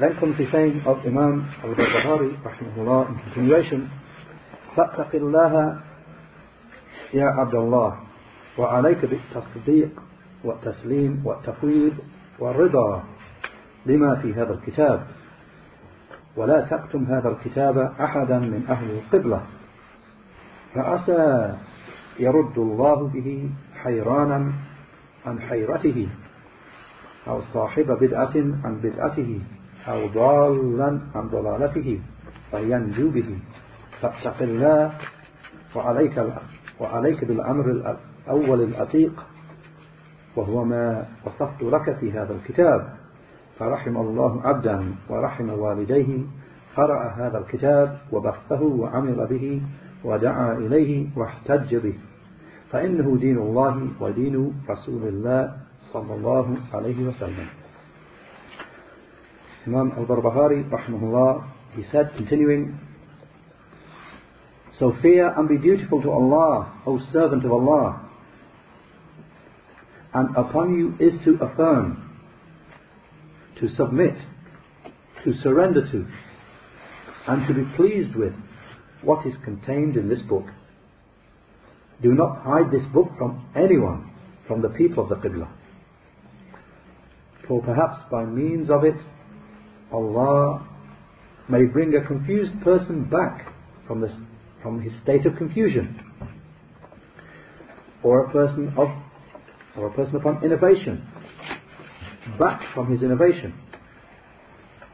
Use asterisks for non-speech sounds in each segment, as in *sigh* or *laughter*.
Then comes the saying of Imam al-Barbahari, rahimahullah, in continuation, فَاتَّقِ اللَّهَ يَا عَبْدَ اللَّهِ وعليك بالتصديق والتسليم والتفويض والرضا لما في هذا الكتاب ولا تكتم هذا الكتاب أحدا من أهل القبلة فعسى يرد الله به حيرانا عن حيرته أو صاحب بدعة عن بدعته أو ضالا عن ضلالته فينجو به. فاتق الله وعليك وعليك بالأمر الأول الأتيق وهو ما وصفت لك في هذا الكتاب. فرحم الله عبدا ورحم والديه قرأ هذا الكتاب وبثه وعمل به ودعا إليه واحتج به. فإنه دين الله ودين رسول الله صلى الله عليه وسلم. Imam al-Barbahari rahimahullah he said continuing So fear and be dutiful to Allah O servant of Allah and upon you is to affirm to submit to surrender to and to be pleased with what is contained in this book. Do not hide this book from anyone from the people of the Qibla. For perhaps by means of it Allah may bring a confused person back from, this, from his state of confusion. Or a person of or a person upon innovation. Back from his innovation.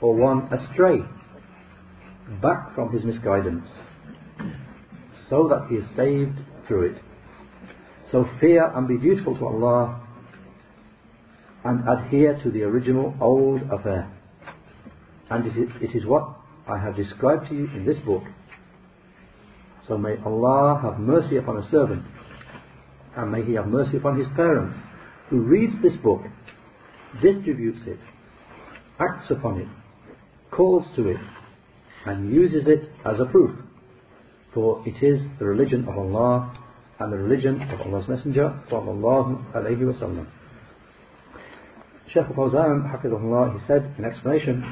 Or one astray. Back from his misguidance. So that he is saved through it. So fear and be dutiful to Allah and adhere to the original old affair and it is what I have described to you in this book. So may Allah have mercy upon a servant and may He have mercy upon his parents who reads this book, distributes it, acts upon it, calls to it, and uses it as a proof. For it is the religion of Allah and the religion of Allah's Messenger sallallahu alayhi wa sallam. Shaykh Fawzan, he said in explanation,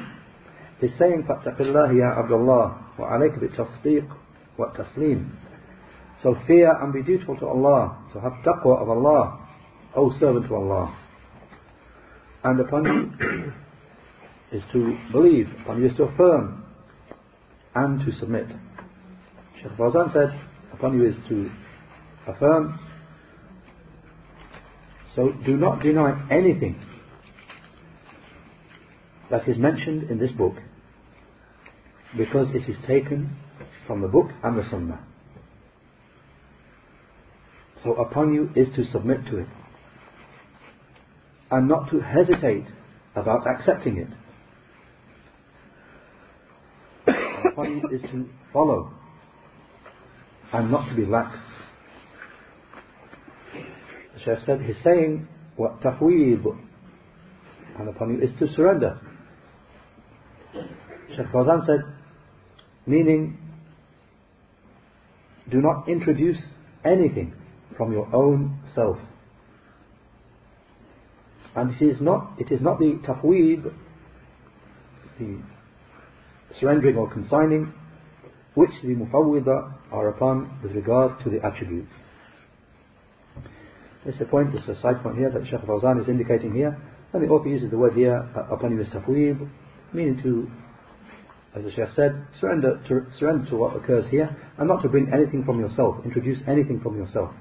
He's saying, فَاتَّقِ اللَّهِ يَا عَبْدَ اللَّهِ وَعَلَيْكَ بِالتَّصْدِيقِ وَالتَّسْلِيمِ So fear and be dutiful to Allah, so have taqwa of Allah, O servant of Allah. And upon you *coughs* is to believe, upon you is to affirm, and to submit. Shaykh Fawzan said, upon you is to affirm, so do not deny anything that is mentioned in this book because it is taken from the book and the sunnah. So upon you is to submit to it and not to hesitate about accepting it. upon you is to follow and not to be lax. The Shaykh said, he's saying, what tafweed, and upon you is to surrender. Shaykh Fawzan said, meaning, do not introduce anything from your own self. And it is not, it is not the tafweed, the surrendering or consigning, which the mufawwida are upon with regard to the attributes. This is the point, this is a side point here that Shaykh Fawzan is indicating here. And the author uses the word here, uh, upon you is tafweed, meaning to as the Sheikh said, surrender to, surrender to what occurs here and not to bring anything from yourself, introduce anything from yourself.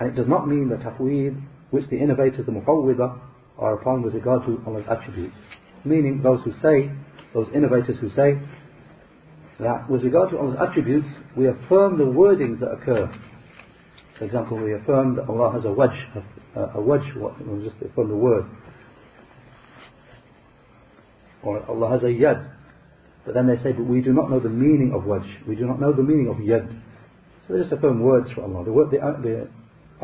And it does not mean the tafweed which the innovators, the mufawwidah, are upon with regard to Allah's attributes. Meaning those who say, those innovators who say, that with regard to Allah's attributes, we affirm the wordings that occur. For example, we affirm that Allah has a wajh, a, a we'll just affirm the word. Or Allah has a yad, but then they say, but we do not know the meaning of wajh. We do not know the meaning of yad. So they just affirm words for Allah. The, word, the, the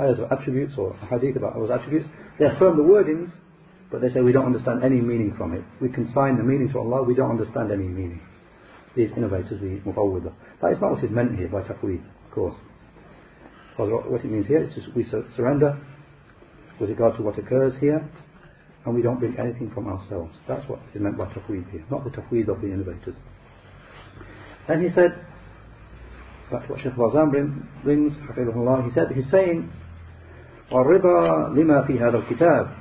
ayahs of attributes or hadith about Allah's attributes, they affirm the wordings, but they say we don't understand any meaning from it. We consign the meaning to Allah, we don't understand any meaning. These innovators, the mufawwidah. That is not what is meant here by tafweed, of course. Because what it means here is just we surrender with regard to what occurs here, and we don't bring anything from ourselves. That's what is meant by tafweed here, not the tafweed of the innovators. Then he said, that's what Sheikh Fawzan bring, brings, he said, he's saying, وَالرِّضَى لِمَا فِي هَذَا الْكِتَابِ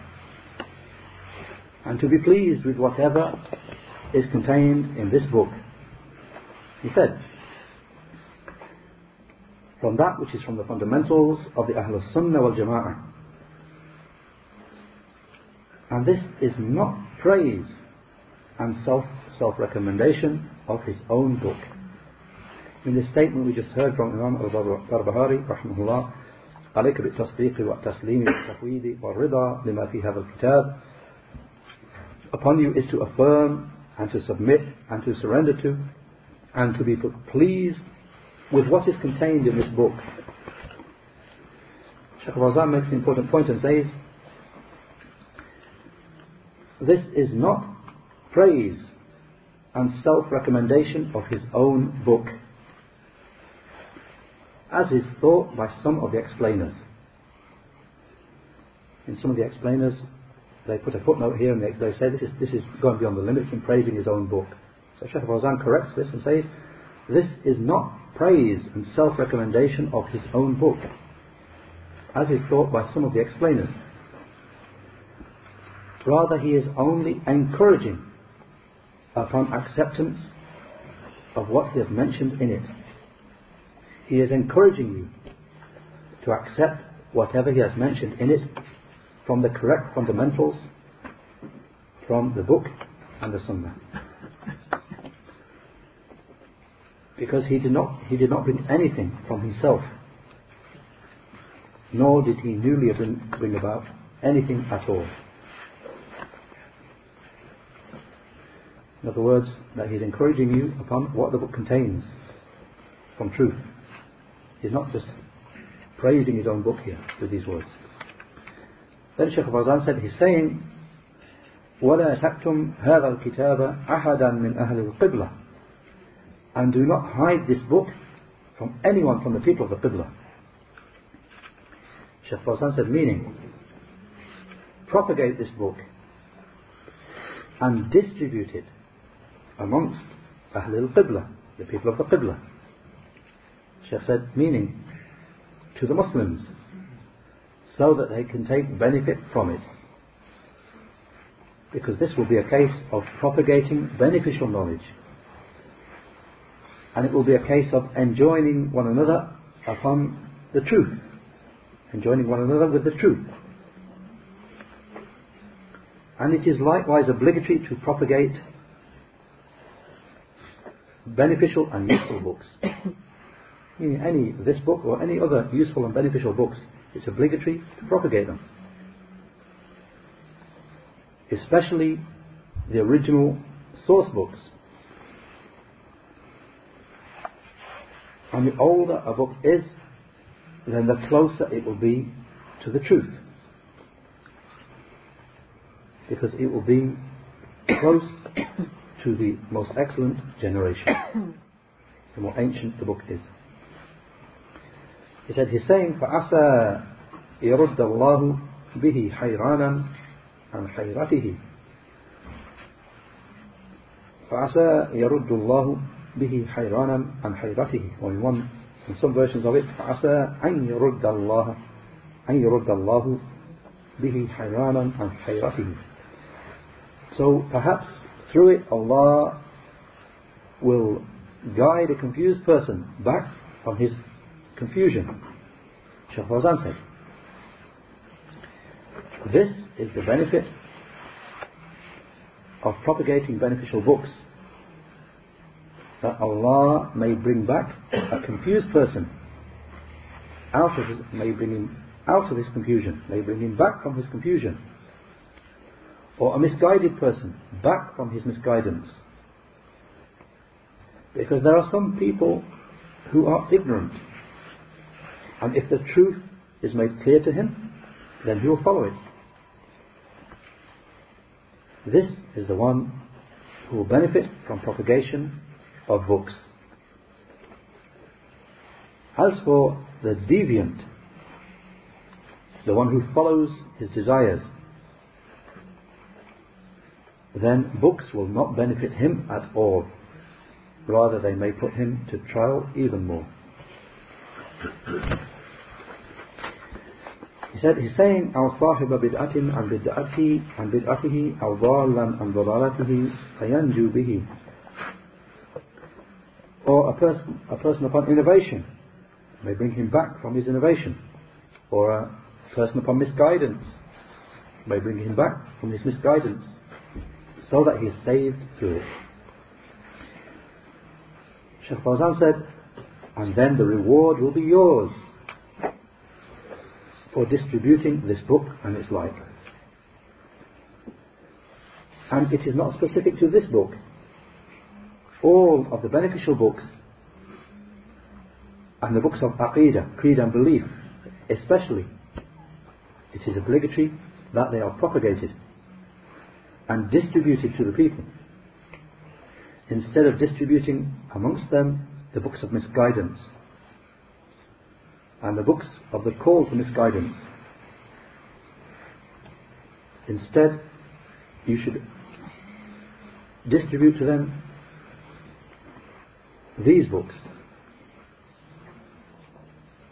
And to be pleased with whatever is contained in this book. He said, from that which is from the fundamentals of the Ahlul Sunnah wal Jama'ah and this is not praise and self self recommendation of his own book. In the statement we just heard from Imam al-Barbahari, rahmahullah, عليك بالتصديق والتسليم والتفويض والرضا لما في هذا الكتاب. Upon you is to affirm and to submit and to surrender to and to be pleased with what is contained in this book. Shaykh Fawzan makes an important point and says, this is not praise and self-recommendation of his own book, as is thought by some of the explainers. In some of the explainers, they put a footnote here and they, they say this is, this is going beyond the limits in praising his own book. So Shaykh Fawzan corrects this and says, this is not praise and self-recommendation of his own book, as is thought by some of the explainers. Rather, he is only encouraging uh, upon acceptance of what he has mentioned in it. He is encouraging you to accept whatever he has mentioned in it from the correct fundamentals from the book and the sunnah. Because he did not, he did not bring anything from himself, nor did he newly bring, bring about anything at all. In other words, that he's encouraging you upon what the book contains from truth. He's not just praising his own book here with these words. Then Shaykh Fawzan said, he's saying, وَلَا تَكْتُمْ هَذَا الْكِتَابَ أَحَدًا مِنْ أَهْلِ الْقِبْلَةِ And do not hide this book from anyone from the people of the Qibla. Shaykh Fawzan said, meaning, propagate this book and distribute it amongst Ahlul Qibla, the people of the Qibla. Sheikh said, meaning to the Muslims, so that they can take benefit from it. Because this will be a case of propagating beneficial knowledge. And it will be a case of enjoining one another upon the truth. Enjoining one another with the truth. And it is likewise obligatory to propagate beneficial and useful books. *coughs* any this book or any other useful and beneficial books, it's obligatory to propagate them. Especially the original source books. And the older a book is, then the closer it will be to the truth. Because it will be *coughs* close to the most excellent generation. *coughs* the more ancient the book is. He said, he's saying, فَعَسَى يَرُدَّ اللَّهُ بِهِ حَيْرَانًا عَنْ حَيْرَتِهِ فَعَسَى يَرُدُّ اللَّهُ بِهِ حَيْرَانًا عَنْ حَيْرَتِهِ Or in one, in some versions of it, فَعَسَى أَنْ يَرُدَّ اللَّهُ أَنْ يَرُدَّ اللَّهُ بِهِ حَيْرَانًا عَنْ حَيْرَتِهِ So perhaps through it Allah will guide a confused person back from his confusion. Shaykh Fawzan said. This is the benefit of propagating beneficial books. That Allah may bring back a confused person out of his, may bring him out of his confusion, may bring him back from his confusion or a misguided person back from his misguidance. Because there are some people who are ignorant. And if the truth is made clear to him, then he will follow it. This is the one who will benefit from propagation of books. As for the deviant, the one who follows his desires, then books will not benefit him at all. Rather, they may put him to trial even more. He said, he's saying, أو صاحب بدعة عن بدعته عن بدعته أو ضالا عن ضلالته فينجو به. Or a person, a person upon innovation may bring him back from his innovation. Or a person upon misguidance may bring him back from his misguidance so that he is saved through it. Shaykh Fawzan said, and then the reward will be yours for distributing this book and its like. And it is not specific to this book. All of the beneficial books and the books of Aqidah, creed and belief, especially, it is obligatory that they are propagated and distributed to the people instead of distributing amongst them the books of misguidance and the books of the call to misguidance. Instead, you should distribute to them these books.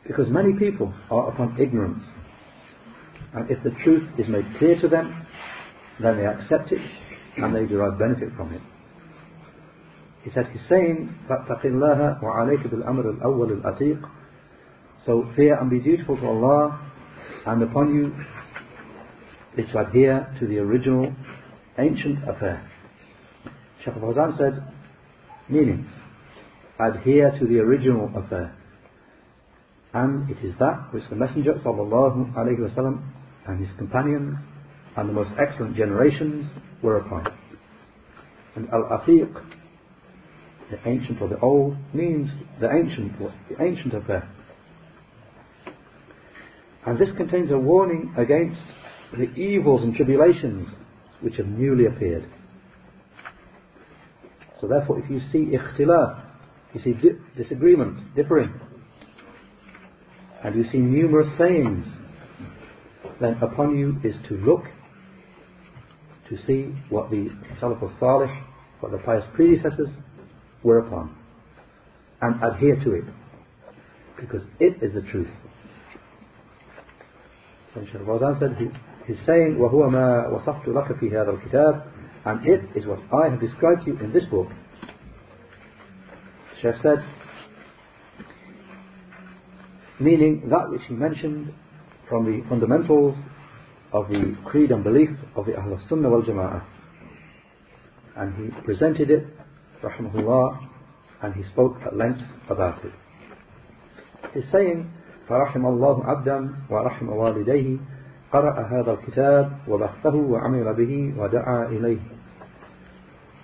Because many people are upon ignorance. And if the truth is made clear to them, then they accept it and they derive benefit from it. He said, he's saying, فَاتَّقِ اللَّهَ وَعَلَيْكَ بِالْأَمْرِ الْأَوَّلِ الْأَتِيقِ so fear and be dutiful to Allah, and upon you is to adhere to the original ancient affair. Shaykh Fawzan said, meaning, adhere to the original affair. And it is that which the Messenger sallallahu alaihi wasallam and his companions and the most excellent generations were upon. And al-ateeq, the ancient or the old, means the ancient, the ancient of affair. And this contains a warning against the evils and tribulations which have newly appeared. So therefore, if you see ikhtilaf, you see di disagreement, differing, and you see numerous sayings, then upon you is to look to see what the Salaf al-Salih, what the pious predecessors were upon, and adhere to it, because it is the truth. And Shaykh Fawzan said, he's saying, وَهُوَ مَا وَصَفْتُ لَكَ فِي هَذَا الْكِتَابِ And it is what I have described to you in this book. Sheikh said, meaning that which he mentioned from the fundamentals of the creed and belief of the Ahl Sunnah wal Jama'ah. And he presented it, rahmahullah, and he spoke at length about it. He's saying, فرحم الله عبدا ورحم والديه قرأ هذا الكتاب وبحثه وعمل به ودعا إليه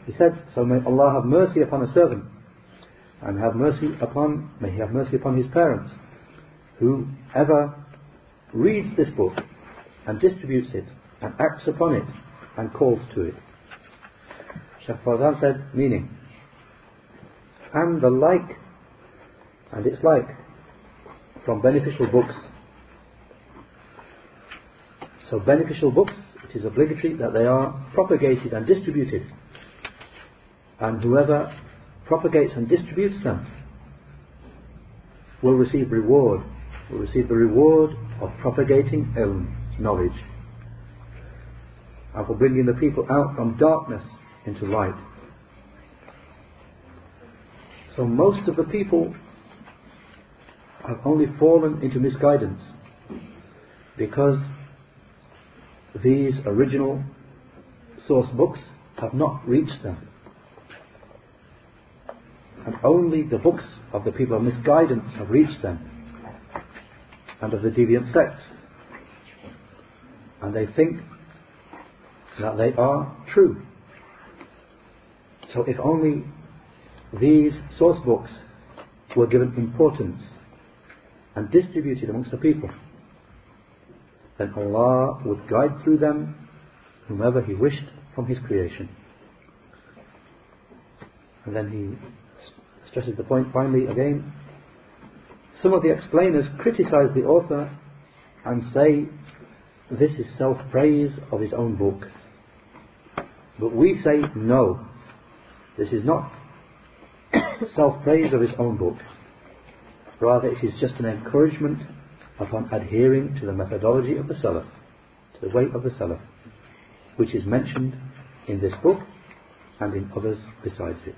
He said, so may Allah have mercy upon a servant and have mercy upon, may He have mercy upon his parents whoever reads this book and distributes it and acts upon it and calls to it. Shaykh Fawzan said, meaning, and the like, and its like, from beneficial books. So beneficial books, it is obligatory that they are propagated and distributed. And whoever propagates and distributes them will receive reward, will receive the reward of propagating ilm, knowledge, and for bringing the people out from darkness into light. So most of the people have only fallen into misguidance because these original source books have not reached them. And only the books of the people of misguidance have reached them and of the deviant sects. And they think that they are true. So if only these source books were given importance and distributed amongst the people, then Allah would guide through them whomever He wished from His creation. And then He stresses the point finally again. Some of the explainers criticize the author and say this is self-praise of his own book. But we say no. This is not *coughs* self praise of his own book. Rather, it is just an encouragement upon adhering to the methodology of the Salaf, to the way of the Salaf, which is mentioned in this book and in others besides it.